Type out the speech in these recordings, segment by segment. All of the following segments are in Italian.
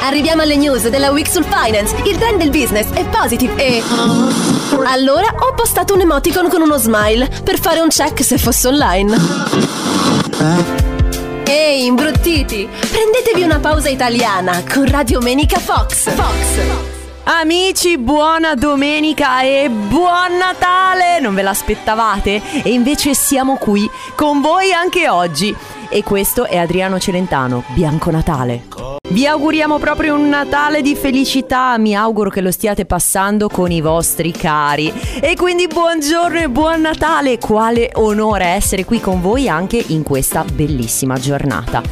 Arriviamo alle news della Week sul Finance. Il trend del business è positive e. Allora ho postato un emoticon con uno smile per fare un check se fosse online. Ehi, imbruttiti! Prendetevi una pausa italiana con Radio Menica Fox. Fox. Amici, buona domenica e buon Natale! Non ve l'aspettavate? E invece siamo qui con voi anche oggi. E questo è Adriano Celentano, Bianco Natale. Vi auguriamo proprio un Natale di felicità, mi auguro che lo stiate passando con i vostri cari. E quindi buongiorno e buon Natale, quale onore essere qui con voi anche in questa bellissima giornata.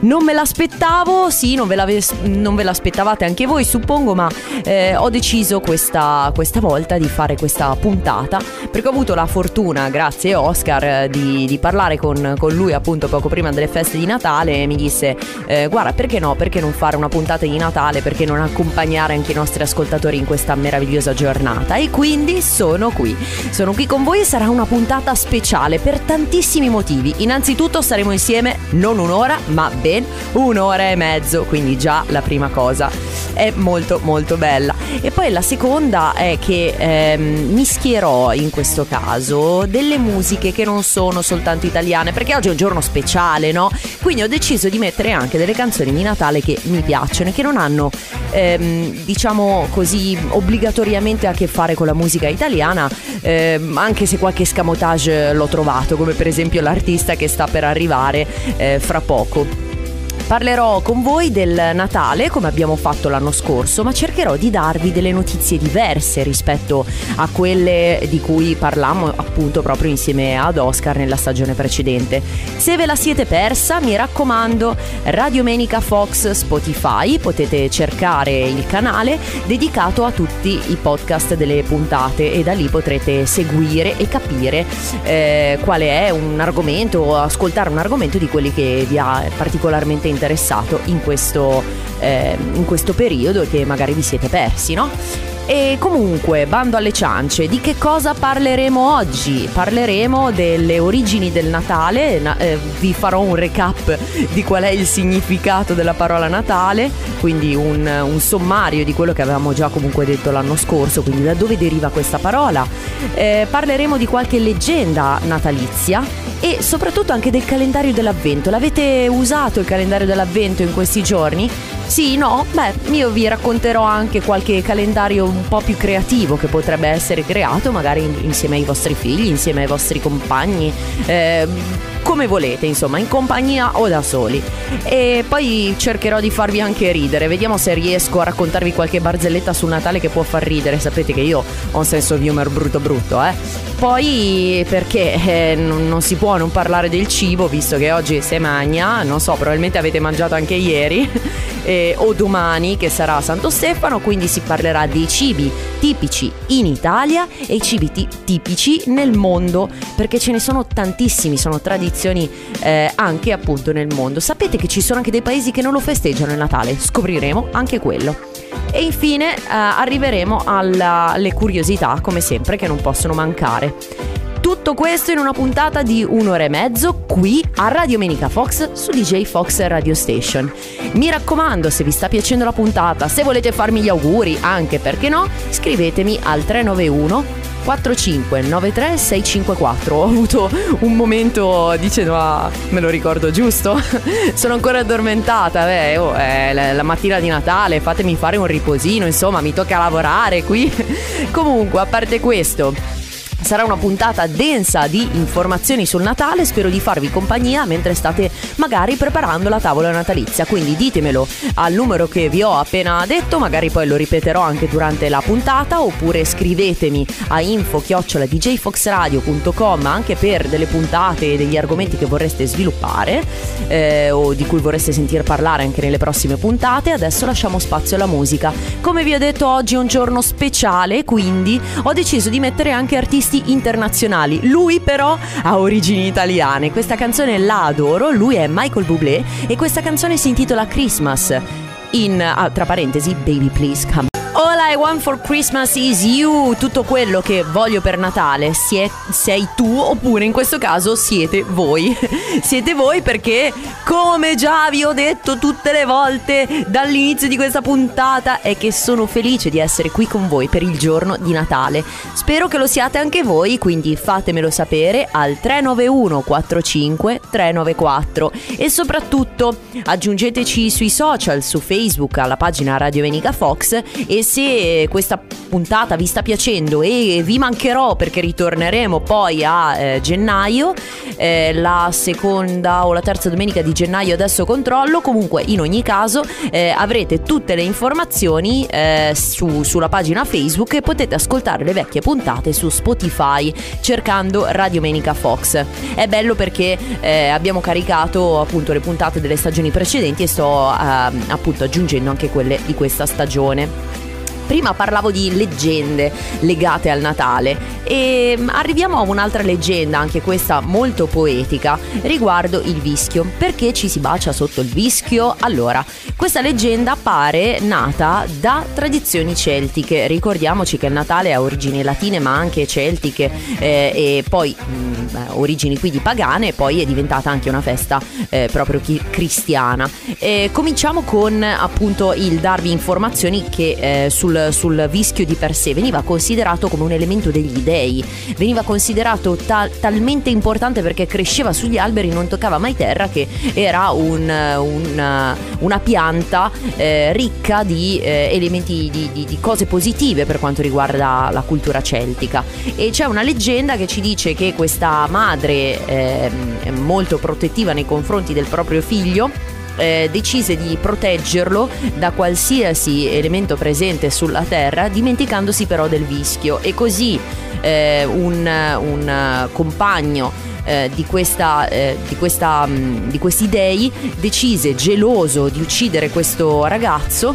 Non me l'aspettavo, sì, non ve, non ve l'aspettavate anche voi, suppongo, ma eh, ho deciso questa, questa, volta di fare questa puntata perché ho avuto la fortuna, grazie Oscar, di, di parlare con, con, lui appunto poco prima delle feste di Natale e mi disse eh, guarda perché no, perché non fare una puntata di Natale, perché non accompagnare anche i nostri ascoltatori in questa meravigliosa giornata e quindi sono qui, sono qui con voi e sarà una puntata speciale per tantissimi motivi. Innanzitutto staremo insieme non un'ora ma ben un'ora e mezzo, quindi già la prima cosa è molto molto bella. E poi la seconda è che ehm, mischierò in questo caso delle musiche che non sono soltanto italiane, perché oggi è un giorno speciale, no? Quindi ho deciso di mettere anche delle canzoni di Natale che mi piacciono e che non hanno, ehm, diciamo così, obbligatoriamente a che fare con la musica italiana, ehm, anche se qualche scamotage l'ho trovato, come per esempio l'artista che sta per arrivare eh, fra poco. Parlerò con voi del Natale come abbiamo fatto l'anno scorso, ma cercherò di darvi delle notizie diverse rispetto a quelle di cui parlammo appunto proprio insieme ad Oscar nella stagione precedente. Se ve la siete persa, mi raccomando, Radio Menica Fox Spotify, potete cercare il canale dedicato a tutti i podcast delle puntate e da lì potrete seguire e capire eh, quale è un argomento o ascoltare un argomento di quelli che vi ha particolarmente interessato interessato in questo, eh, in questo periodo e che magari vi siete persi, no? E comunque, bando alle ciance, di che cosa parleremo oggi? Parleremo delle origini del Natale, na- eh, vi farò un recap di qual è il significato della parola Natale, quindi un, un, sommario di quello che avevamo già comunque detto l'anno scorso, quindi da dove deriva questa parola. Eh, parleremo di qualche leggenda natalizia e soprattutto anche del calendario dell'avvento. L'avete usato il calendario dell'avvento in questi giorni? Sì, no? Beh, io vi racconterò anche qualche calendario un po' più creativo che potrebbe essere creato magari insieme ai vostri figli, insieme ai vostri compagni. Eh, come volete, insomma, in compagnia o da soli. E poi cercherò di farvi anche ridere, vediamo se riesco a raccontarvi qualche barzelletta sul Natale che può far ridere, sapete che io ho un senso di humor brutto brutto, eh. Poi perché eh, non, non, si può non parlare del cibo, visto che oggi si magna, non so, probabilmente avete mangiato anche ieri eh, o domani che sarà Santo Stefano, quindi si parlerà dei cibi tipici in Italia e i cibi t- tipici nel mondo, perché ce ne sono tantissimi, sono tradizioni eh, anche appunto nel mondo. Sapete che ci sono anche dei paesi che non lo festeggiano il Natale, scopriremo anche quello. E infine eh, arriveremo alle curiosità, come sempre, che non possono mancare. Tutto questo in una puntata di un'ora e mezzo qui a Radio Menica Fox su DJ Fox Radio Station. Mi raccomando, se vi sta piacendo la puntata, se volete farmi gli auguri, anche perché no, scrivetemi al 391 4593 654. Ho avuto un momento dicendo ah, me lo ricordo giusto? Sono ancora addormentata, beh, oh, è la mattina di Natale, fatemi fare un riposino, insomma, mi tocca lavorare qui. Comunque, a parte questo, Sarà una puntata densa di informazioni sul Natale, spero di farvi compagnia mentre state magari preparando la tavola natalizia, quindi ditemelo al numero che vi ho appena detto, magari poi lo ripeterò anche durante la puntata oppure scrivetemi a info-djfoxradio.com anche per delle puntate e degli argomenti che vorreste sviluppare eh, o di cui vorreste sentire parlare anche nelle prossime puntate. Adesso lasciamo spazio alla musica. Come vi ho detto oggi è un giorno speciale, quindi ho deciso di mettere anche artisti internazionali. Lui però ha origini italiane. Questa canzone la adoro, lui è Michael Bublé e questa canzone si intitola Christmas. In, ah, tra parentesi, Baby Please Come. All I want for Christmas is you. Tutto quello che voglio per Natale sie- sei tu, oppure in questo caso siete voi. siete voi perché, come già vi ho detto tutte le volte dall'inizio di questa puntata, è che sono felice di essere qui con voi per il giorno di Natale. Spero che lo siate anche voi, quindi fatemelo sapere al 391 45 394 e soprattutto aggiungeteci sui social, su Facebook, alla pagina Radio Venica Fox e se questa puntata vi sta piacendo e vi mancherò perché ritorneremo poi a eh, gennaio, eh, la seconda o la terza domenica di gennaio adesso controllo, comunque in ogni caso eh, avrete tutte le informazioni eh, su, sulla pagina Facebook e potete ascoltare le vecchie puntate su Spotify cercando Radio Menica Fox. È bello perché eh, abbiamo caricato appunto le puntate delle stagioni precedenti e sto ehm, appunto aggiungendo anche quelle di questa stagione. Prima parlavo di leggende legate al Natale e mm, arriviamo a un'altra leggenda, anche questa molto poetica, riguardo il vischio. Perché ci si bacia sotto il vischio? Allora, questa leggenda pare nata da tradizioni celtiche. Ricordiamoci che il Natale ha origini latine ma anche celtiche eh, e poi mh, mm, origini quindi pagane e poi è diventata anche una festa eh, proprio chi- cristiana. E cominciamo con appunto il darvi informazioni che eh, sul vischio di per sé, veniva considerato come un elemento degli dei, veniva considerato ta- talmente importante perché cresceva sugli alberi, non toccava mai terra, che era un, un, una pianta eh, ricca di eh, elementi, di, di, di, cose positive per quanto riguarda la cultura celtica. E c'è una leggenda che ci dice che questa madre eh, molto protettiva nei confronti del proprio figlio, eh, decise di proteggerlo da qualsiasi elemento presente sulla terra, dimenticandosi però del vischio. E così eh, un, un, compagno eh, di, questa, eh, di, questa, mh, di questi dei decise, geloso di uccidere questo ragazzo,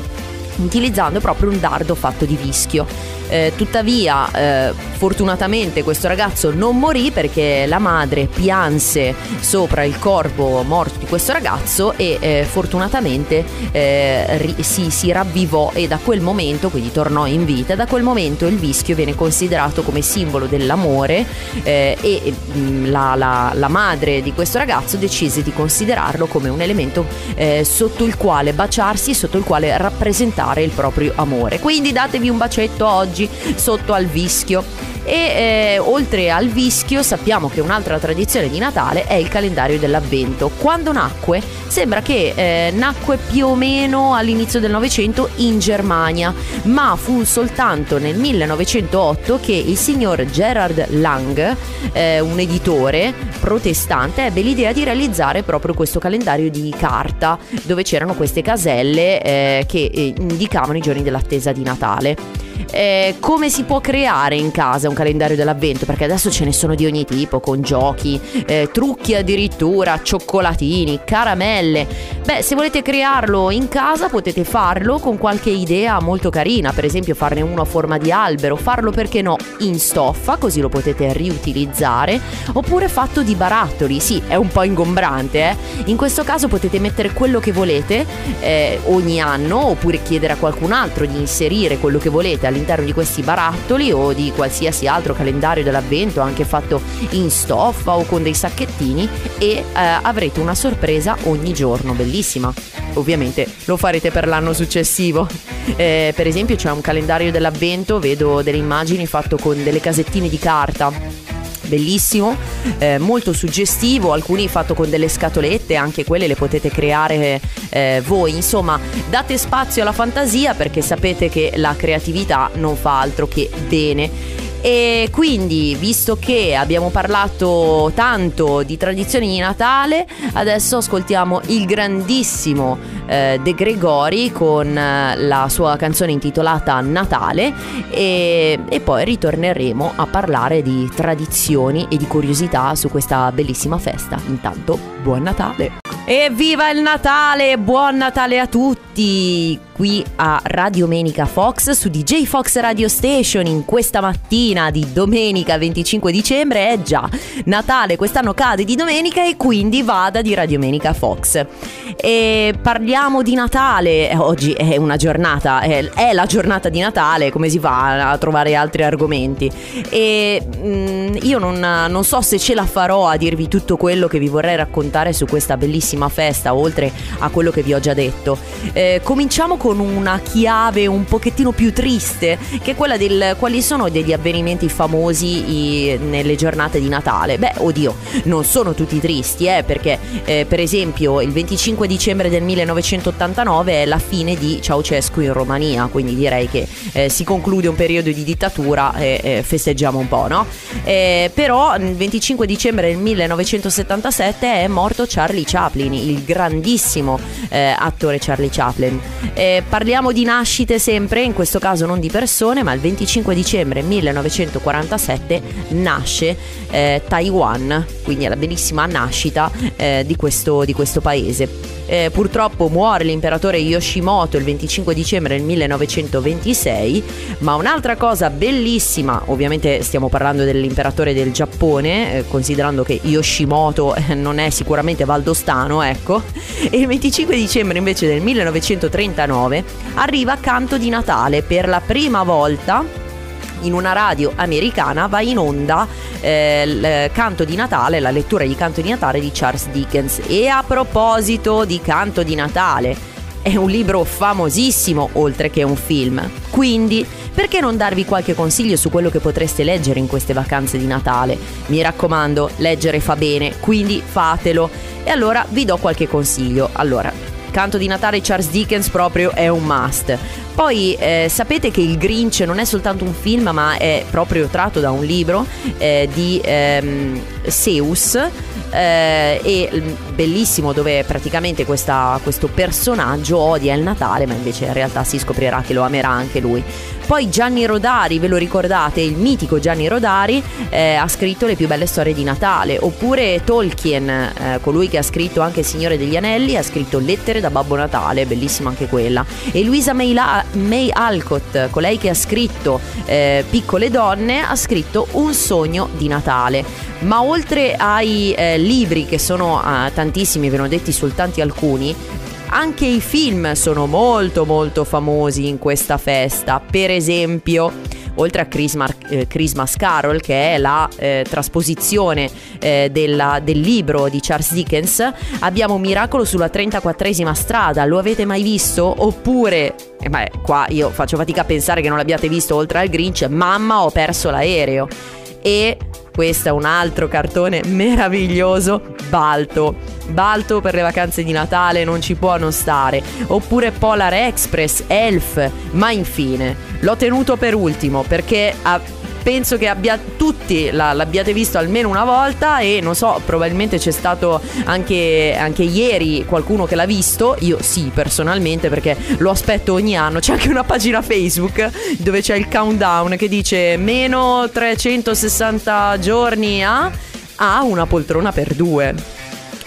utilizzando proprio un dardo fatto di vischio. Eh, tuttavia, eh, fortunatamente questo ragazzo non morì perché la madre pianse sopra il corpo morto di questo ragazzo e eh, fortunatamente eh, ri- si, si, ravvivò e da quel momento, quindi tornò in vita, da quel momento il vischio viene considerato come simbolo dell'amore eh, e mm, la, la, la, madre di questo ragazzo decise di considerarlo come un elemento eh, sotto il quale baciarsi, sotto il quale rappresentare il proprio amore. Quindi datevi un bacetto oggi oggi sotto al vischio. E eh, oltre al vischio sappiamo che un'altra tradizione di Natale è il calendario dell'avvento. Quando nacque sembra che eh, nacque più o meno all'inizio del Novecento in Germania, ma fu soltanto nel 1908 che il signor Gerard Lang, eh, un editore protestante, ebbe l'idea di realizzare proprio questo calendario di carta dove c'erano queste caselle eh, che eh, indicavano i giorni dell'attesa di Natale eh, come si può creare in casa un calendario dell'avvento, perché adesso ce ne sono di ogni tipo, con giochi, eh, trucchi addirittura, cioccolatini, caramelle. Beh, se volete crearlo in casa potete farlo con qualche idea molto carina, per esempio farne uno a forma di albero, farlo perché no in stoffa, così lo potete riutilizzare, oppure fatto di barattoli, sì, è un po' ingombrante, eh? In questo caso potete mettere quello che volete eh, ogni anno, oppure chiedere a qualcun altro di inserire quello che volete all'interno di questi barattoli o di qualsiasi altro calendario dell'avvento anche fatto in stoffa o con dei sacchettini e eh, avrete una sorpresa ogni giorno, bellissima. Ovviamente lo farete per l'anno successivo. Eh, per esempio c'è un calendario dell'avvento, vedo delle immagini fatto con delle casettine di carta bellissimo, eh, molto suggestivo, alcuni fatto con delle scatolette, anche quelle le potete creare eh, voi. Insomma, date spazio alla fantasia perché sapete che la creatività non fa altro che bene. E quindi, visto che abbiamo parlato tanto di tradizioni di Natale, adesso ascoltiamo il grandissimo eh, De Gregori con eh, la sua canzone intitolata Natale e, e poi ritorneremo a parlare di tradizioni e di curiosità su questa bellissima festa. Intanto, buon Natale! Evviva il Natale! Buon Natale a tutti! Qui a Radio Menica Fox su DJ Fox Radio Station in questa mattina di domenica 25 dicembre è già Natale, quest'anno cade di domenica e quindi vada di Radio Menica Fox. E parliamo di Natale, eh, oggi è una giornata, è, la giornata di Natale, come si fa a trovare altri argomenti? E mh, mm, io non, non so se ce la farò a dirvi tutto quello che vi vorrei raccontare su questa bellissima festa, oltre a quello che vi ho già detto. Eh, cominciamo con una chiave un pochettino più triste, che è quella del quali sono degli avvenimenti famosi i, nelle giornate di Natale. Beh, oddio, non sono tutti tristi, eh, perché eh, per esempio il 25 dicembre del 1989 è la fine di Ceausescu in Romania, quindi direi che eh, si conclude un periodo di dittatura e festeggiamo un po', no? Eh, però il 25 dicembre del 1977 è morto Charlie Chaplin, il grandissimo eh, attore Charlie Chaplin. Eh, parliamo di nascite sempre, in questo caso non di persone, ma il 25 dicembre 1947 nasce eh, Taiwan, quindi è la bellissima nascita eh, di questo, di questo paese. Eh, purtroppo muore l'imperatore Yoshimoto il 25 dicembre del 1926, ma un'altra cosa bellissima, ovviamente stiamo parlando dell'imperatore del Giappone, eh, considerando che Yoshimoto eh, non è sicuramente valdostano, ecco, e il 25 dicembre invece del 1939 arriva Canto di Natale per la prima volta in una radio americana va in onda eh, il canto di Natale, la lettura di canto di Natale di Charles Dickens. E a proposito di canto di Natale, è un libro famosissimo oltre che un film. Quindi, perché non darvi qualche consiglio su quello che potreste leggere in queste vacanze di Natale? Mi raccomando, leggere fa bene, quindi fatelo. E allora vi do qualche consiglio. Allora, Canto di Natale Charles Dickens proprio è un must. Poi eh, sapete che Il Grinch non è soltanto un film, ma è proprio tratto da un libro eh, di ehm, Seuss. Eh, e bellissimo dove praticamente questa, questo personaggio odia il Natale ma invece in realtà si scoprirà che lo amerà anche lui poi Gianni Rodari, ve lo ricordate, il mitico Gianni Rodari eh, ha scritto le più belle storie di Natale, oppure Tolkien, eh, colui che ha scritto anche Il Signore degli Anelli, ha scritto Lettere da Babbo Natale, bellissima anche quella. E Luisa May, La- May Alcott, colei che ha scritto eh, Piccole donne, ha scritto Un sogno di Natale. Ma oltre ai eh, libri che sono ah, tantissimi, ve ne ho detti soltanto alcuni, anche i film sono molto molto famosi in questa festa. Per esempio, oltre a Christmas, eh, Christmas Carol, che è la eh, trasposizione eh, della, del libro di Charles Dickens, abbiamo Miracolo sulla 34esima strada. Lo avete mai visto? Oppure, eh beh, qua io faccio fatica a pensare che non l'abbiate visto oltre al Grinch, Mamma ho perso l'aereo. E questo è un altro cartone meraviglioso, Balto. Balto per le vacanze di Natale non ci può non stare. Oppure Polar Express, Elf. Ma infine, l'ho tenuto per ultimo perché ha penso che abbia, tutti la, l'abbiate visto almeno una volta e non so, probabilmente c'è stato anche, anche, ieri qualcuno che l'ha visto, io sì personalmente perché lo aspetto ogni anno, c'è anche una pagina Facebook dove c'è il countdown che dice meno 360 giorni a, a una poltrona per due.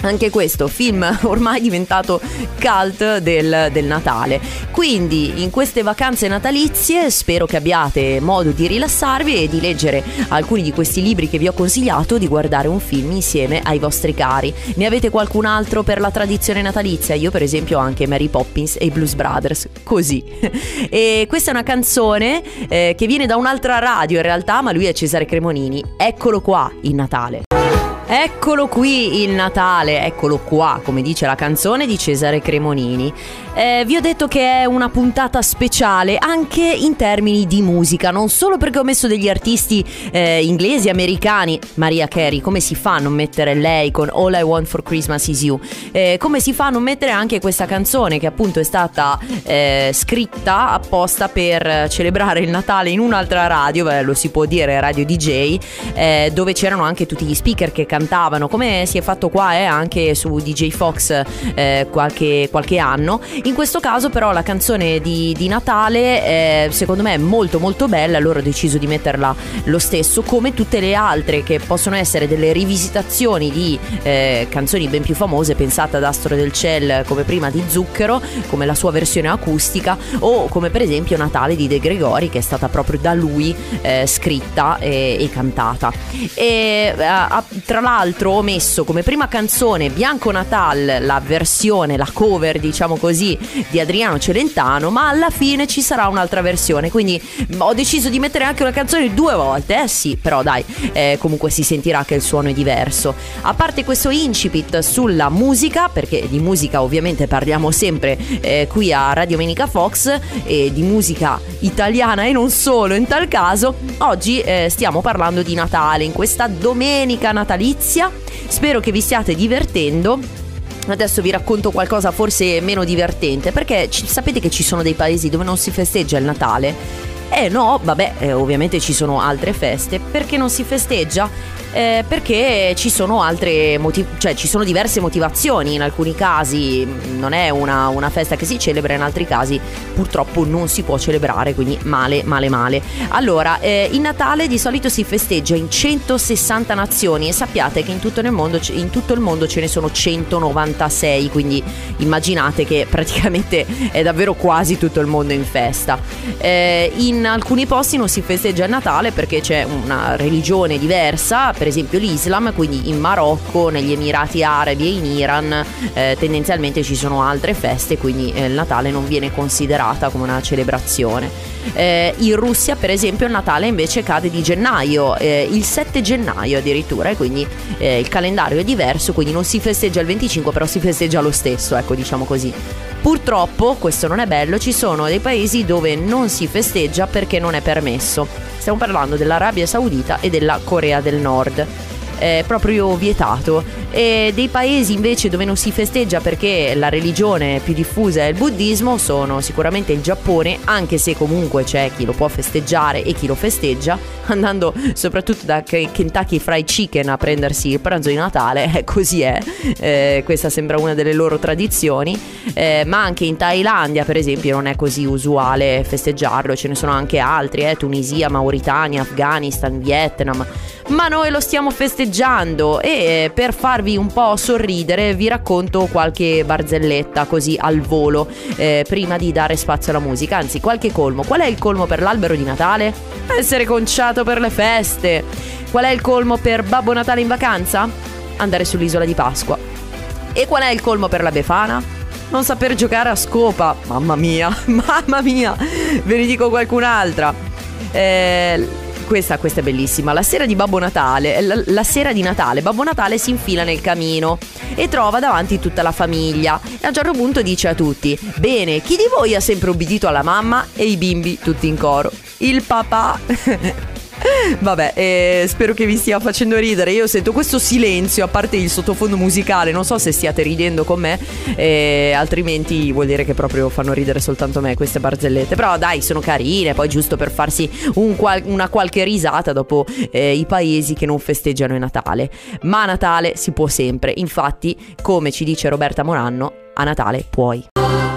Anche questo film ormai diventato cult del, del, Natale. Quindi in queste vacanze natalizie spero che abbiate modo di rilassarvi e di leggere alcuni di questi libri che vi ho consigliato, di guardare un film insieme ai vostri cari. Ne avete qualcun altro per la tradizione natalizia? Io per esempio ho anche Mary Poppins e i Blues Brothers, così. e questa è una canzone eh, che viene da un'altra radio in realtà, ma lui è Cesare Cremonini. Eccolo qua, il Natale. Eccolo qui il Natale, eccolo qua, come dice la canzone di Cesare Cremonini. Eh, vi ho detto che è una puntata speciale anche in termini di musica, non solo perché ho messo degli artisti eh, inglesi, americani, Maria Carey, come si fa a non mettere lei con All I Want for Christmas Is You? Eh, come si fa a non mettere anche questa canzone che appunto è stata eh, scritta apposta per celebrare il Natale in un'altra radio, beh, lo si può dire, radio DJ, eh, dove c'erano anche tutti gli speaker che cantavano, come si è fatto qua eh, anche su DJ Fox eh, qualche, qualche, anno. In questo caso però la canzone di, di Natale eh, secondo me è molto molto bella, allora ho deciso di metterla lo stesso come tutte le altre che possono essere delle rivisitazioni di eh, canzoni ben più famose, pensate ad Astro del Ciel come prima di Zucchero, come la sua versione acustica o come per esempio Natale di De Gregori che è stata proprio da lui eh, scritta e, e, cantata. E, a, tra l'altro ho messo come prima canzone Bianco Natal, la versione, la cover diciamo così di Adriano Celentano, ma alla fine ci sarà un'altra versione, quindi ho deciso di mettere anche una canzone due volte, eh sì, però dai, eh, comunque si sentirà che il suono è diverso. A parte questo incipit sulla musica, perché di musica ovviamente parliamo sempre eh, qui a Radio Menica Fox, e di musica italiana e non solo in tal caso, oggi eh, stiamo parlando di Natale, in questa domenica natalizia delizia. Spero che vi stiate divertendo. Adesso vi racconto qualcosa forse meno divertente, perché ci, sapete che ci sono dei paesi dove non si festeggia il Natale? Eh no, vabbè, eh, ovviamente ci sono altre feste, perché non si festeggia? Eh, perché ci sono altre motiv- cioè ci sono diverse motivazioni in alcuni casi. Non è una, una, festa che si celebra in altri casi purtroppo non si può celebrare quindi male male male. Allora eh, il Natale di solito si festeggia in 160 nazioni e sappiate che in tutto, mondo, in tutto il mondo ce ne sono 196 quindi immaginate che praticamente è davvero quasi tutto il mondo in festa. Eh, in alcuni posti non si festeggia il Natale perché c'è una religione diversa per esempio l'Islam, quindi in Marocco, negli Emirati Arabi e in Iran eh, tendenzialmente ci sono altre feste, quindi eh, il Natale non viene considerata come una celebrazione. Eh, in Russia, per esempio, il Natale invece cade di gennaio, eh, il 7 gennaio addirittura, e quindi eh, il calendario è diverso, quindi non si festeggia il 25, però si festeggia lo stesso, ecco, diciamo così. Purtroppo, questo non è bello, ci sono dei paesi dove non si festeggia perché non è permesso. Stiamo parlando dell'Arabia Saudita e della Corea del Nord. È proprio vietato. E dei paesi invece dove non si festeggia perché la religione più diffusa è il buddismo sono sicuramente il Giappone, anche se comunque c'è chi lo può festeggiare e chi lo festeggia, andando soprattutto da Kentucky Fried Chicken a prendersi il pranzo di Natale, eh, così è, eh, questa sembra una delle loro tradizioni, eh, ma anche in Thailandia per esempio non è così usuale festeggiarlo, ce ne sono anche altri, eh, Tunisia, Mauritania, Afghanistan, Vietnam, ma noi lo stiamo festeggiando e eh, per farvi un po' sorridere vi racconto qualche barzelletta così al volo eh, prima di dare spazio alla musica, anzi qualche colmo. Qual è il colmo per l'albero di Natale? Essere conciato per le feste. Qual è il colmo per Babbo Natale in vacanza? Andare sull'isola di Pasqua. E qual è il colmo per la Befana? Non saper giocare a scopa. Mamma mia, mamma mia. Ve ne dico qualcun'altra. Eh, questa, questa, è bellissima. La sera di Babbo Natale, la, la, sera di Natale, Babbo Natale si infila nel camino e trova davanti tutta la famiglia. E a un certo punto dice a tutti: Bene, chi di voi ha sempre ubbidito alla mamma? E i bimbi tutti in coro. Il papà. Vabbè, eh, spero che vi stia facendo ridere. Io sento questo silenzio, a parte il sottofondo musicale, non so se stiate ridendo con me, eh, altrimenti vuol dire che proprio fanno ridere soltanto me queste barzellette. Però dai, sono carine, poi giusto per farsi un qual- una qualche risata dopo eh, i paesi che non festeggiano il Natale. Ma a Natale si può sempre, infatti, come ci dice Roberta Moranno, a Natale puoi.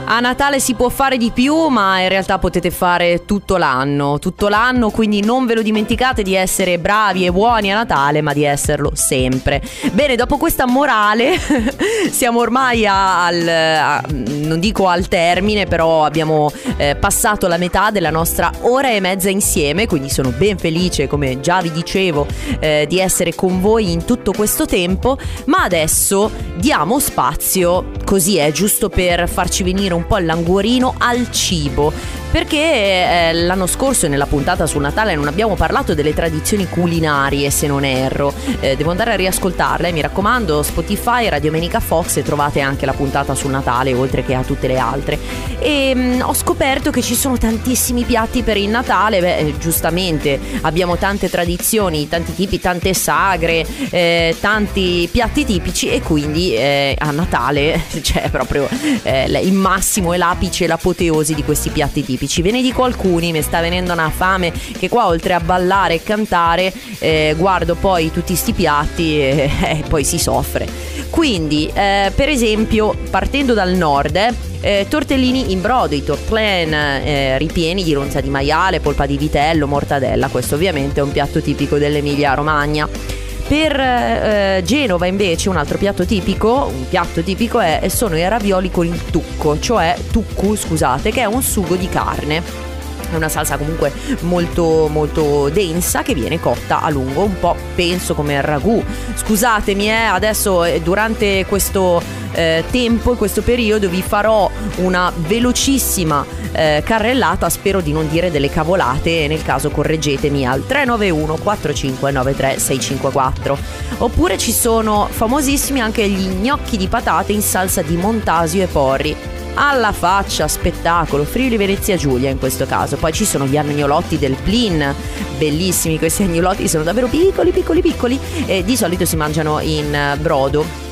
A Natale si può fare di più, ma in realtà potete fare tutto l'anno, tutto l'anno, quindi non ve lo dimenticate di essere bravi e buoni a Natale, ma di esserlo sempre. Bene, dopo questa morale siamo ormai al, non dico al termine, però abbiamo eh, passato la metà della nostra ora e mezza insieme, quindi sono ben felice, come già vi dicevo, eh, di essere con voi in tutto questo tempo, ma adesso diamo spazio, così è giusto per farci venire un po' languorino al cibo perché eh, l'anno scorso nella puntata sul Natale non abbiamo parlato delle tradizioni culinarie, se non erro. Eh, devo andare a riascoltarle, mi raccomando, Spotify, Radio Menica Fox e trovate anche la puntata sul Natale, oltre che a tutte le altre. E mh, mm, ho scoperto che ci sono tantissimi piatti per il Natale, beh, eh, giustamente abbiamo tante tradizioni, tanti tipi, tante sagre, eh, tanti piatti tipici e quindi eh, a Natale c'è proprio eh, il massimo e l'apice l'apoteosi di questi piatti tipici tipici. Ve ne dico alcuni, mi sta venendo una fame che qua oltre a ballare e cantare eh, guardo poi tutti sti piatti e, e poi si soffre. Quindi, eh, per esempio, partendo dal nord, eh, eh, tortellini in brodo, i tortlan eh, ripieni di ronza di maiale, polpa di vitello, mortadella. Questo ovviamente è un piatto tipico dell'Emilia Romagna. Per eh, Genova invece un altro piatto tipico, un piatto tipico è, sono i ravioli con il tucco, cioè tuccu scusate, che è un sugo di carne. È una salsa comunque molto molto densa che viene cotta a lungo, un po' penso come il ragù. Scusatemi, eh, adesso eh, durante questo eh, tempo, questo periodo, vi farò una velocissima eh, carrellata. Spero di non dire delle cavolate nel caso correggetemi al 391 4593 654. Oppure ci sono famosissimi anche gli gnocchi di patate in salsa di montasio e porri alla faccia, spettacolo, Friuli Venezia Giulia in questo caso. Poi ci sono gli agnolotti del Plin, bellissimi questi agnolotti, sono davvero piccoli, piccoli, piccoli e di solito si mangiano in brodo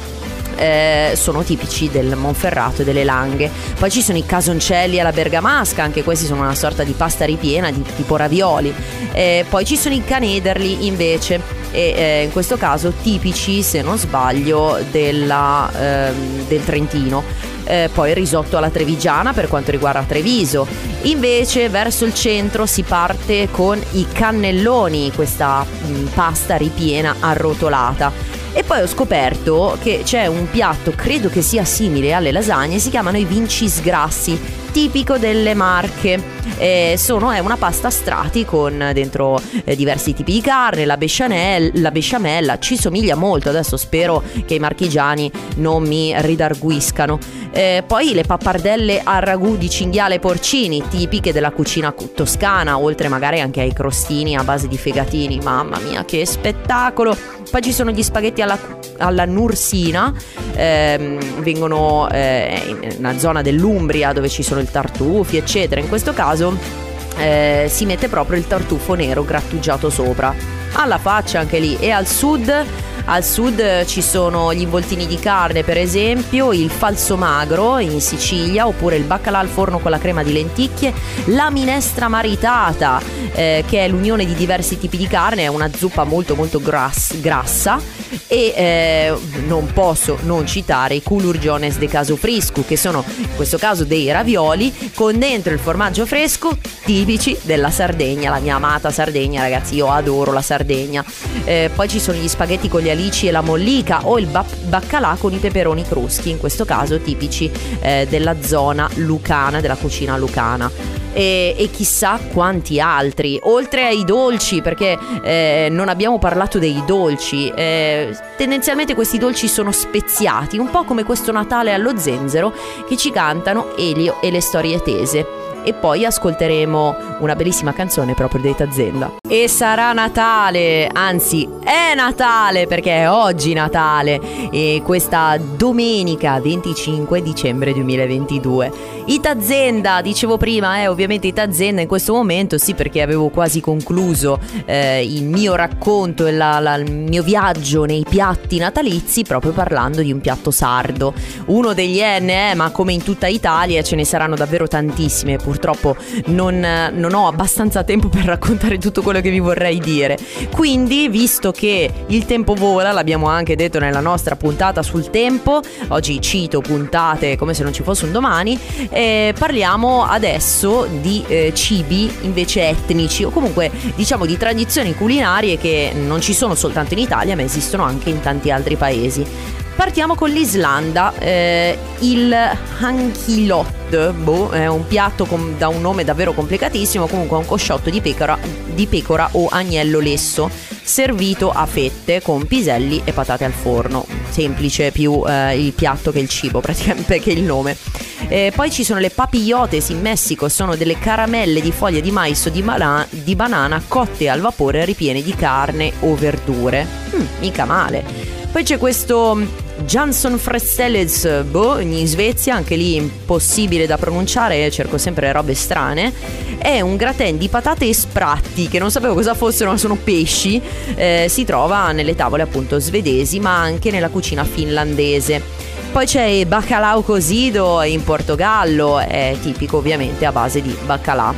eh, sono tipici del Monferrato e delle Langhe. Poi ci sono i casoncelli alla bergamasca, anche questi sono una sorta di pasta ripiena di tipo ravioli. Eh, poi ci sono i canederli invece, e eh, in questo caso tipici, se non sbaglio, della, ehm, del Trentino. Eh, poi risotto alla trevigiana per quanto riguarda Treviso. Invece verso il centro si parte con i cannelloni, questa mh, mm, pasta ripiena arrotolata. E poi ho scoperto che c'è un piatto, credo che sia simile alle lasagne, si chiamano i vinci sgrassi, tipico delle Marche. Eh, sono, è una pasta strati con dentro eh, diversi tipi di carne, la, la besciamella, ci somiglia molto, adesso spero che i marchigiani non mi ridarguiscano. Eh, poi le pappardelle a ragù di cinghiale porcini, tipiche della cucina toscana, oltre magari anche ai crostini a base di fegatini, mamma mia che spettacolo! Poi ci sono gli spaghetti alla, alla nursina, ehm, vengono eh, in una zona dell'Umbria dove ci sono il tartufi, eccetera. In questo caso eh, si mette proprio il tartufo nero grattugiato sopra. Alla faccia anche lì e al sud al sud ci sono gli involtini di carne, per esempio, il falso magro in Sicilia, oppure il baccalà al forno con la crema di lenticchie, la minestra maritata, eh, che è l'unione di diversi tipi di carne, è una zuppa molto molto grass- grassa e eh, non posso non citare i culurgiones de caso fresco che sono in questo caso dei ravioli con dentro il formaggio fresco tipici della Sardegna la mia amata Sardegna ragazzi io adoro la Sardegna. Eh, poi ci sono gli spaghetti con gli alici e la mollica o il ba- baccalà con i peperoni cruschi in questo caso tipici eh, della zona lucana della cucina lucana e, e chissà quanti altri, oltre ai dolci, perché eh, non abbiamo parlato dei dolci. Eh, tendenzialmente questi dolci sono speziati, un po' come questo Natale allo zenzero che ci cantano Elio e le storie tese e poi ascolteremo una bellissima canzone proprio di Tazenda. E sarà Natale, anzi è Natale perché è oggi Natale e questa domenica 25 dicembre 2022. Itazenda, dicevo prima, eh, ovviamente Itazenda in questo momento sì perché avevo quasi concluso eh, il mio racconto e la, la, il mio viaggio nei piatti natalizi proprio parlando di un piatto sardo. Uno degli N, eh, ma come in tutta Italia ce ne saranno davvero tantissime pur purtroppo non, non, ho abbastanza tempo per raccontare tutto quello che vi vorrei dire. Quindi, visto che il tempo vola, l'abbiamo anche detto nella nostra puntata sul tempo, oggi cito puntate come se non ci fosse un domani, eh, parliamo adesso di eh, cibi invece etnici o comunque diciamo di tradizioni culinarie che non ci sono soltanto in Italia ma esistono anche in tanti altri paesi. Partiamo con l'Islanda, eh, il Hankilot, boh, è un piatto com- da un nome davvero complicatissimo, comunque è un cosciotto di pecora, di pecora o agnello lesso servito a fette con piselli e patate al forno. Semplice più eh, il piatto che il cibo, praticamente che il nome. Eh, poi ci sono le papillotes in Messico, sono delle caramelle di foglie di mais o di, bana- di banana cotte al vapore ripiene di carne o verdure. Mm, mica male. Poi c'è questo Jansson Frestelles, boh, in Svezia, anche lì impossibile da pronunciare, cerco sempre robe strane. È un gratin di patate e spratti, che non sapevo cosa fossero, ma sono pesci. Eh, si trova nelle tavole appunto svedesi, ma anche nella cucina finlandese. Poi c'è il baccalao cosido in Portogallo, è tipico ovviamente a base di baccalà.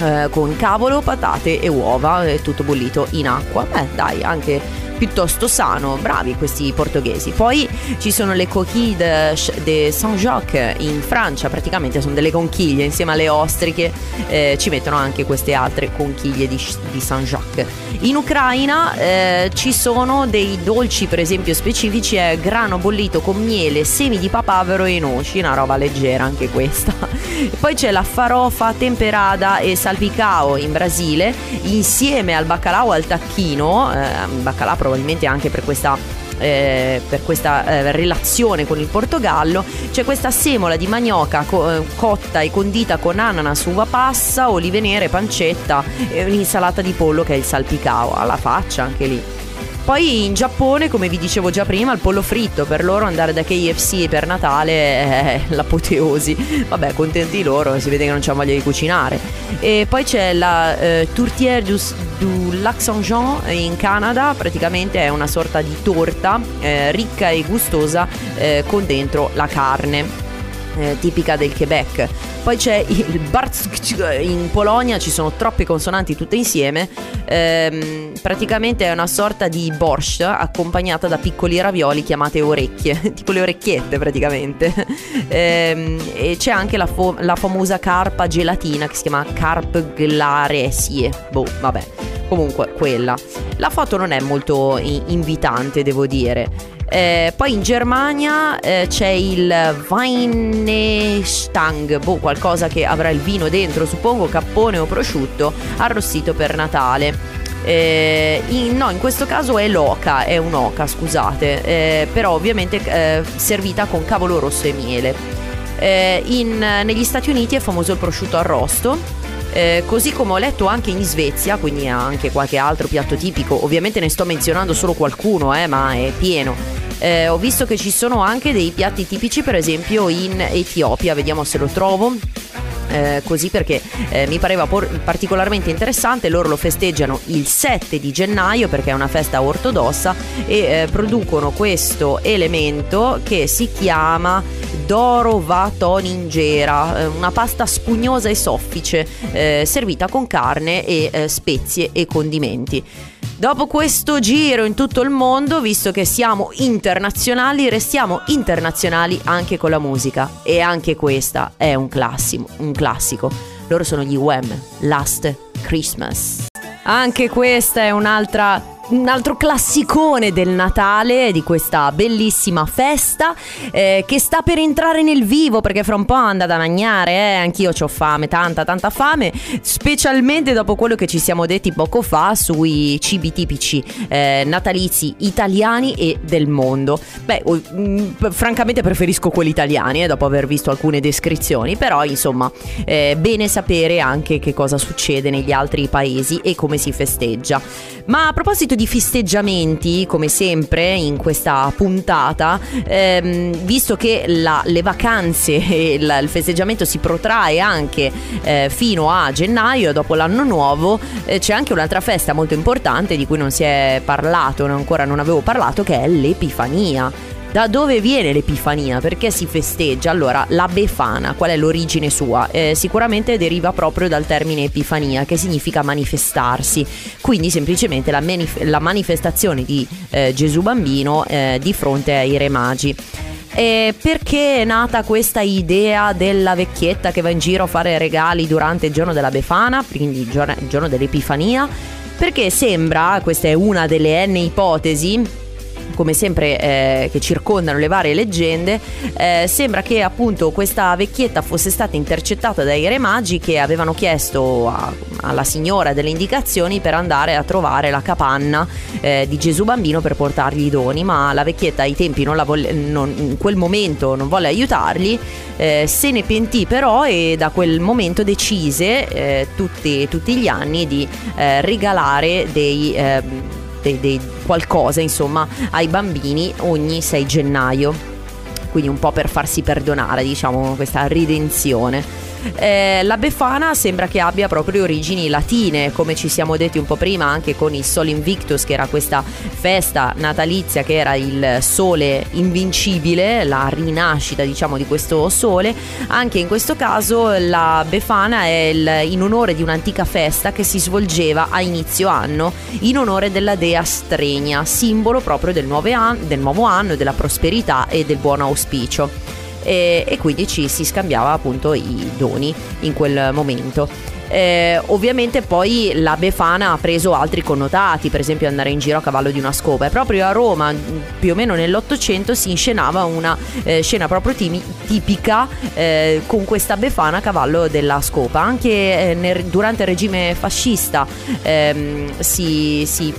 Eh, con cavolo, patate e uova, tutto bollito in acqua. Beh, dai, anche piuttosto sano, bravi questi portoghesi. Poi ci sono le coquille de, Saint-Jacques in Francia, praticamente sono delle conchiglie insieme alle ostriche, eh, ci mettono anche queste altre conchiglie di, di Saint-Jacques. In Ucraina eh, ci sono dei dolci, per esempio, specifici, è grano bollito con miele, semi di papavero e noci, una roba leggera anche questa. Poi c'è la farofa temperata e salpicao in Brasile, insieme al baccalà al tacchino, eh, baccalà probabilmente anche per questa eh, per questa eh, relazione con il Portogallo c'è questa semola di manioca co- eh, cotta e condita con ananas, uva passa, olive nere, pancetta e un'insalata di pollo che è il salpicao. Alla faccia anche lì poi in Giappone, come vi dicevo già prima, il pollo fritto, per loro andare da KFC per Natale è l'apoteosi. Vabbè, contenti loro, si vede che non c'è voglia di cucinare. E poi c'è la eh, Tourtière du, du Lac Saint-Jean in Canada, praticamente è una sorta di torta eh, ricca e gustosa eh, con dentro la carne. Eh, tipica del Quebec. Poi c'è il Bartsk in Polonia, ci sono troppe consonanti tutte insieme. Ehm, praticamente è una sorta di borscht accompagnata da piccoli ravioli chiamate orecchie, tipo le orecchiette praticamente. ehm, e c'è anche la, fo- la, famosa carpa gelatina che si chiama carp glaresie. Boh, vabbè. Comunque, quella. La foto non è molto invitante, devo dire. Eh, poi in Germania eh, c'è il Weinestang, boh, qualcosa che avrà il vino dentro, suppongo cappone o prosciutto, arrostito per Natale. Eh, in, no, in questo caso è l'oca, è un'oca, scusate, eh, però ovviamente eh, servita con cavolo rosso e miele. Eh, in, negli Stati Uniti è famoso il prosciutto arrosto. Eh, così come ho letto anche in Svezia, quindi anche qualche altro piatto tipico, ovviamente ne sto menzionando solo qualcuno, eh, ma è pieno. Eh, ho visto che ci sono anche dei piatti tipici, per esempio in Etiopia, vediamo se lo trovo. Eh, così perché eh, mi pareva por- particolarmente interessante. Loro lo festeggiano il 7 di gennaio perché è una festa ortodossa e eh, producono questo elemento che si chiama Doro Vatoningera, eh, una pasta spugnosa e soffice eh, servita con carne e eh, spezie e condimenti. Dopo questo giro in tutto il mondo, visto che siamo internazionali, restiamo internazionali anche con la musica. E anche questa è un classico. Un classico. Loro sono gli Wham, Last Christmas. Anche questa è un'altra un altro classicone del Natale, di questa bellissima festa eh, che sta per entrare nel vivo perché fra un po' anda da mangiare, eh? anch'io ho fame, tanta tanta fame, specialmente dopo quello che ci siamo detti poco fa sui cibi tipici eh, natalizi italiani e del mondo. Beh, mh, mm, francamente preferisco quelli italiani eh, dopo aver visto alcune descrizioni, però insomma, eh, bene sapere anche che cosa succede negli altri paesi e come si festeggia. Ma a proposito di festeggiamenti, come sempre in questa puntata, ehm, visto che la, le vacanze e il, il, festeggiamento si protrae anche eh, fino a gennaio, dopo l'anno nuovo, eh, c'è anche un'altra festa molto importante di cui non si è parlato, ancora non avevo parlato, che è l'Epifania. Da dove viene l'Epifania? Perché si festeggia? Allora, la Befana, qual è l'origine sua? Eh, sicuramente deriva proprio dal termine Epifania, che significa manifestarsi. Quindi semplicemente la, manif- la manifestazione di eh, Gesù bambino eh, di fronte ai re magi. E perché è nata questa idea della vecchietta che va in giro a fare regali durante il giorno della Befana, quindi il giorno, il giorno dell'Epifania? Perché sembra, questa è una delle n ipotesi, come sempre eh, che circondano le varie leggende, eh, sembra che appunto questa vecchietta fosse stata intercettata dai re magi che avevano chiesto a, alla signora delle indicazioni per andare a trovare la capanna eh, di Gesù bambino per portargli i doni, ma la vecchietta ai tempi volle, non, in quel momento non volle aiutarli, eh, se ne pentì però e da quel momento decise eh, tutti, tutti, gli anni di eh, regalare dei ehm, dei, dei qualcosa insomma ai bambini ogni 6 gennaio. Quindi un po' per farsi perdonare diciamo questa ridenzione eh, la Befana sembra che abbia proprio origini latine, come ci siamo detti un po' prima anche con il Sol Invictus, che era questa festa natalizia che era il sole invincibile, la rinascita diciamo di questo sole. Anche in questo caso la Befana è il, in onore di un'antica festa che si svolgeva a inizio anno in onore della dea Stregna, simbolo proprio del, an- del nuovo anno, della prosperità e del buon auspicio e, e quindi ci si scambiava appunto i doni in quel momento. Eh, ovviamente poi la Befana ha preso altri connotati, per esempio andare in giro a cavallo di una scopa. E proprio a Roma, più o meno nell'Ottocento, si inscenava una eh, scena proprio timi- tipica eh, con questa Befana a cavallo della scopa. Anche eh, nel, durante il regime fascista ehm, si, si,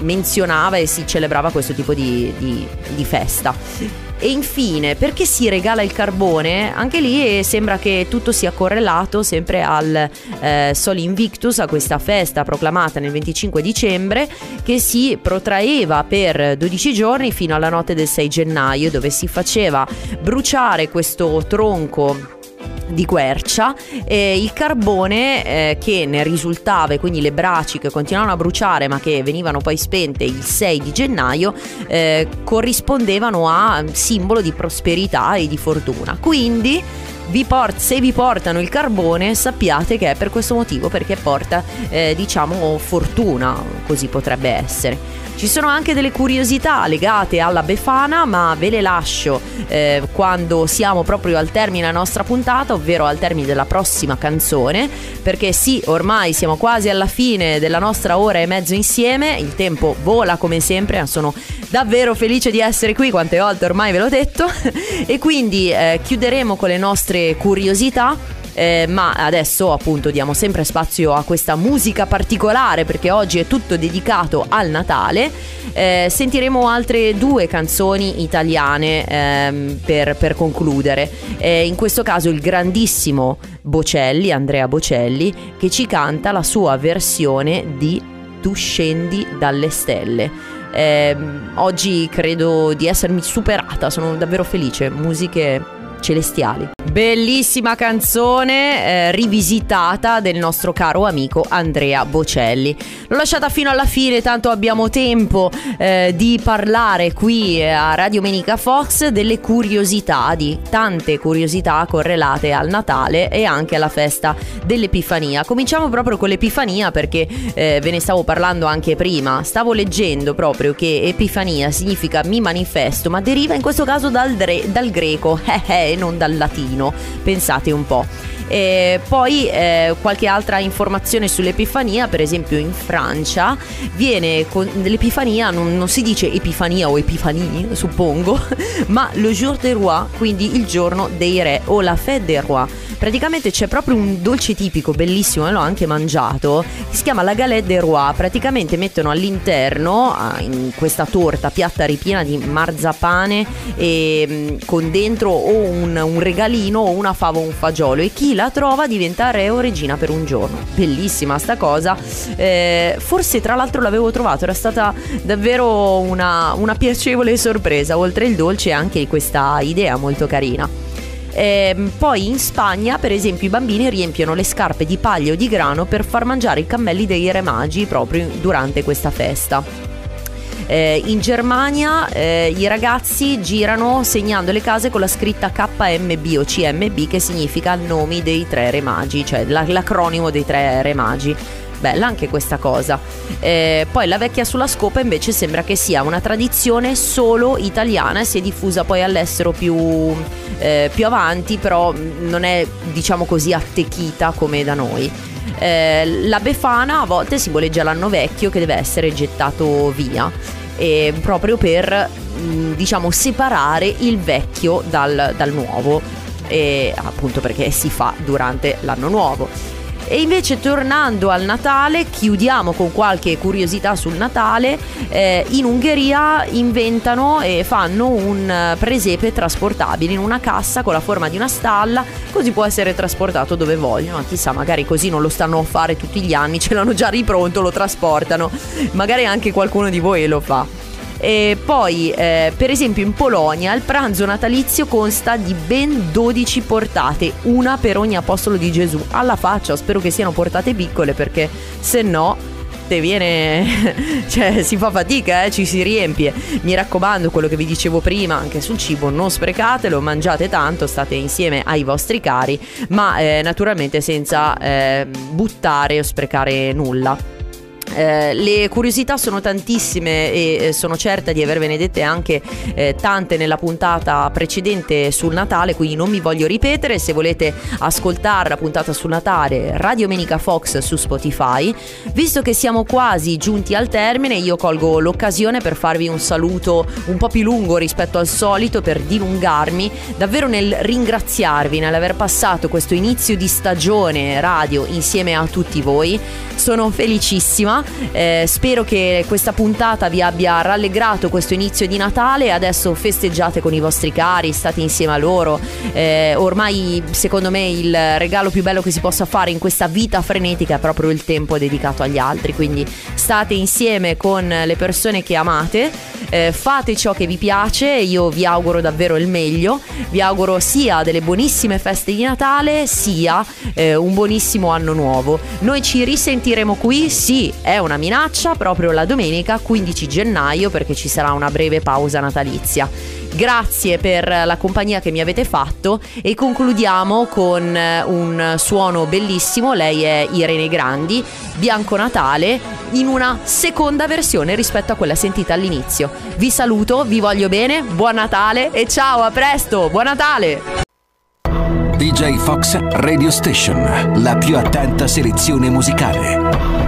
menzionava e si celebrava questo tipo di, di, di festa. E infine, perché si regala il carbone? Anche lì sembra che tutto sia correlato sempre al eh, Sol Invictus, a questa festa proclamata nel 25 dicembre, che si protraeva per 12 giorni fino alla notte del 6 gennaio, dove si faceva bruciare questo tronco di quercia eh, il carbone eh, che ne risultava e quindi le braci che continuavano a bruciare ma che venivano poi spente il 6 di gennaio eh, corrispondevano a simbolo di prosperità e di fortuna. Quindi vi port- se vi portano il carbone sappiate che è per questo motivo perché porta eh, diciamo fortuna così potrebbe essere ci sono anche delle curiosità legate alla Befana, ma ve le lascio eh, quando siamo proprio al termine della nostra puntata, ovvero al termine della prossima canzone, perché sì, ormai siamo quasi alla fine della nostra ora e mezzo insieme, il tempo vola come sempre, sono davvero felice di essere qui, quante volte ormai ve l'ho detto, e quindi eh, chiuderemo con le nostre curiosità eh, ma adesso appunto diamo sempre spazio a questa musica particolare perché oggi è tutto dedicato al Natale. Eh, sentiremo altre due canzoni italiane ehm, per, per, concludere. Eh, in questo caso il grandissimo Bocelli, Andrea Bocelli, che ci canta la sua versione di Tu scendi dalle stelle. Eh, oggi credo di essermi superata, sono davvero felice. Musiche celestiali. Bellissima canzone eh, rivisitata del nostro caro amico Andrea Bocelli. L'ho lasciata fino alla fine, tanto abbiamo tempo eh, di parlare qui eh, a Radio Menica Fox delle curiosità, di tante curiosità correlate al Natale e anche alla festa dell'Epifania. Cominciamo proprio con l'Epifania perché eh, ve ne stavo parlando anche prima. Stavo leggendo proprio che Epifania significa mi manifesto, ma deriva in questo caso dal, dre- dal greco, eh, eh, non dal latino pensate un po'. E poi eh, qualche altra informazione sull'Epifania, per esempio in Francia viene con l'Epifania non, non si dice Epifania o Epifanie, suppongo, ma le jour des rois, quindi il giorno dei re o la fête des rois. Praticamente c'è proprio un dolce tipico bellissimo e l'ho anche mangiato. Che si chiama la galette des rois. Praticamente mettono all'interno in questa torta piatta ripiena di marzapane e mm, con dentro o un, un regalino o una fava o un fagiolo. E chi la trova diventa re o regina per un giorno. Bellissima sta cosa. Eh, forse tra l'altro l'avevo trovato era stata davvero una, una piacevole sorpresa. Oltre il dolce anche questa idea molto carina. Eh, poi in Spagna, per esempio, i bambini riempiono le scarpe di paglia o di grano per far mangiare i cammelli dei re magi proprio durante questa festa. Eh, in Germania eh, i ragazzi girano segnando le case con la scritta KMB o CMB che significa nomi dei tre re magi, cioè l'acronimo dei tre re magi. Bella anche questa cosa. Eh, poi la vecchia sulla scopa invece sembra che sia una tradizione solo italiana e si è diffusa poi all'estero più, eh, più avanti, però non è diciamo così attecchita come da noi. Eh, la Befana a volte simboleggia l'anno vecchio che deve essere gettato via proprio per mh, diciamo separare il vecchio dal, dal nuovo, appunto perché si fa durante l'anno nuovo. E invece tornando al Natale, chiudiamo con qualche curiosità sul Natale. Eh, in Ungheria inventano e fanno un eh, presepe trasportabile in una cassa con la forma di una stalla, così può essere trasportato dove vogliono. Chissà, magari così non lo stanno a fare tutti gli anni, ce l'hanno già ripronto, lo trasportano. Magari anche qualcuno di voi lo fa. E poi, eh, per esempio, in Polonia il pranzo natalizio consta di ben 12 portate, una per ogni apostolo di Gesù. Alla faccia, spero che siano portate piccole perché se no viene cioè si fa fatica eh, ci si riempie mi raccomando quello che vi dicevo prima anche sul cibo non sprecatelo mangiate tanto state insieme ai vostri cari ma eh, naturalmente senza eh, buttare o sprecare nulla eh, le curiosità sono tantissime e eh, sono certa di avervene dette anche eh, tante nella puntata precedente sul Natale, quindi non mi voglio ripetere. Se volete ascoltare la puntata sul Natale, Radio Menica Fox su Spotify. Visto che siamo quasi giunti al termine, io colgo l'occasione per farvi un saluto un po' più lungo rispetto al solito, per dilungarmi davvero nel ringraziarvi nell'aver passato questo inizio di stagione radio insieme a tutti voi. Sono felicissima eh, spero che questa puntata vi abbia rallegrato questo inizio di Natale. Adesso festeggiate con i vostri cari, state insieme a loro. Eh, ormai, secondo me, il regalo più bello che si possa fare in questa vita frenetica è proprio il tempo dedicato agli altri. Quindi state insieme con le persone che amate, eh, fate ciò che vi piace. Io vi auguro davvero il meglio. Vi auguro sia delle buonissime feste di Natale, sia eh, un buonissimo anno nuovo. Noi ci risentiremo qui, sì, è una minaccia proprio la domenica 15 gennaio perché ci sarà una breve pausa natalizia. Grazie per la compagnia che mi avete fatto e concludiamo con eh, un suono bellissimo, lei è Irene Grandi, Bianco Natale, in una seconda versione rispetto a quella sentita all'inizio. Vi saluto, vi voglio bene, buon Natale e ciao, a presto, buon Natale! DJ Fox Radio Station, la più attenta selezione musicale.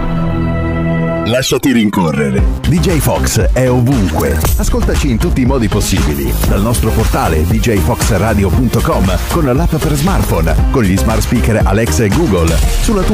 Lasciati rincorrere. DJ Fox è ovunque. Ascoltaci in tutti i modi possibili. Dal nostro portale djfoxradio.com con l'app per smartphone, con gli smart speaker Alexa e Google, sulla tua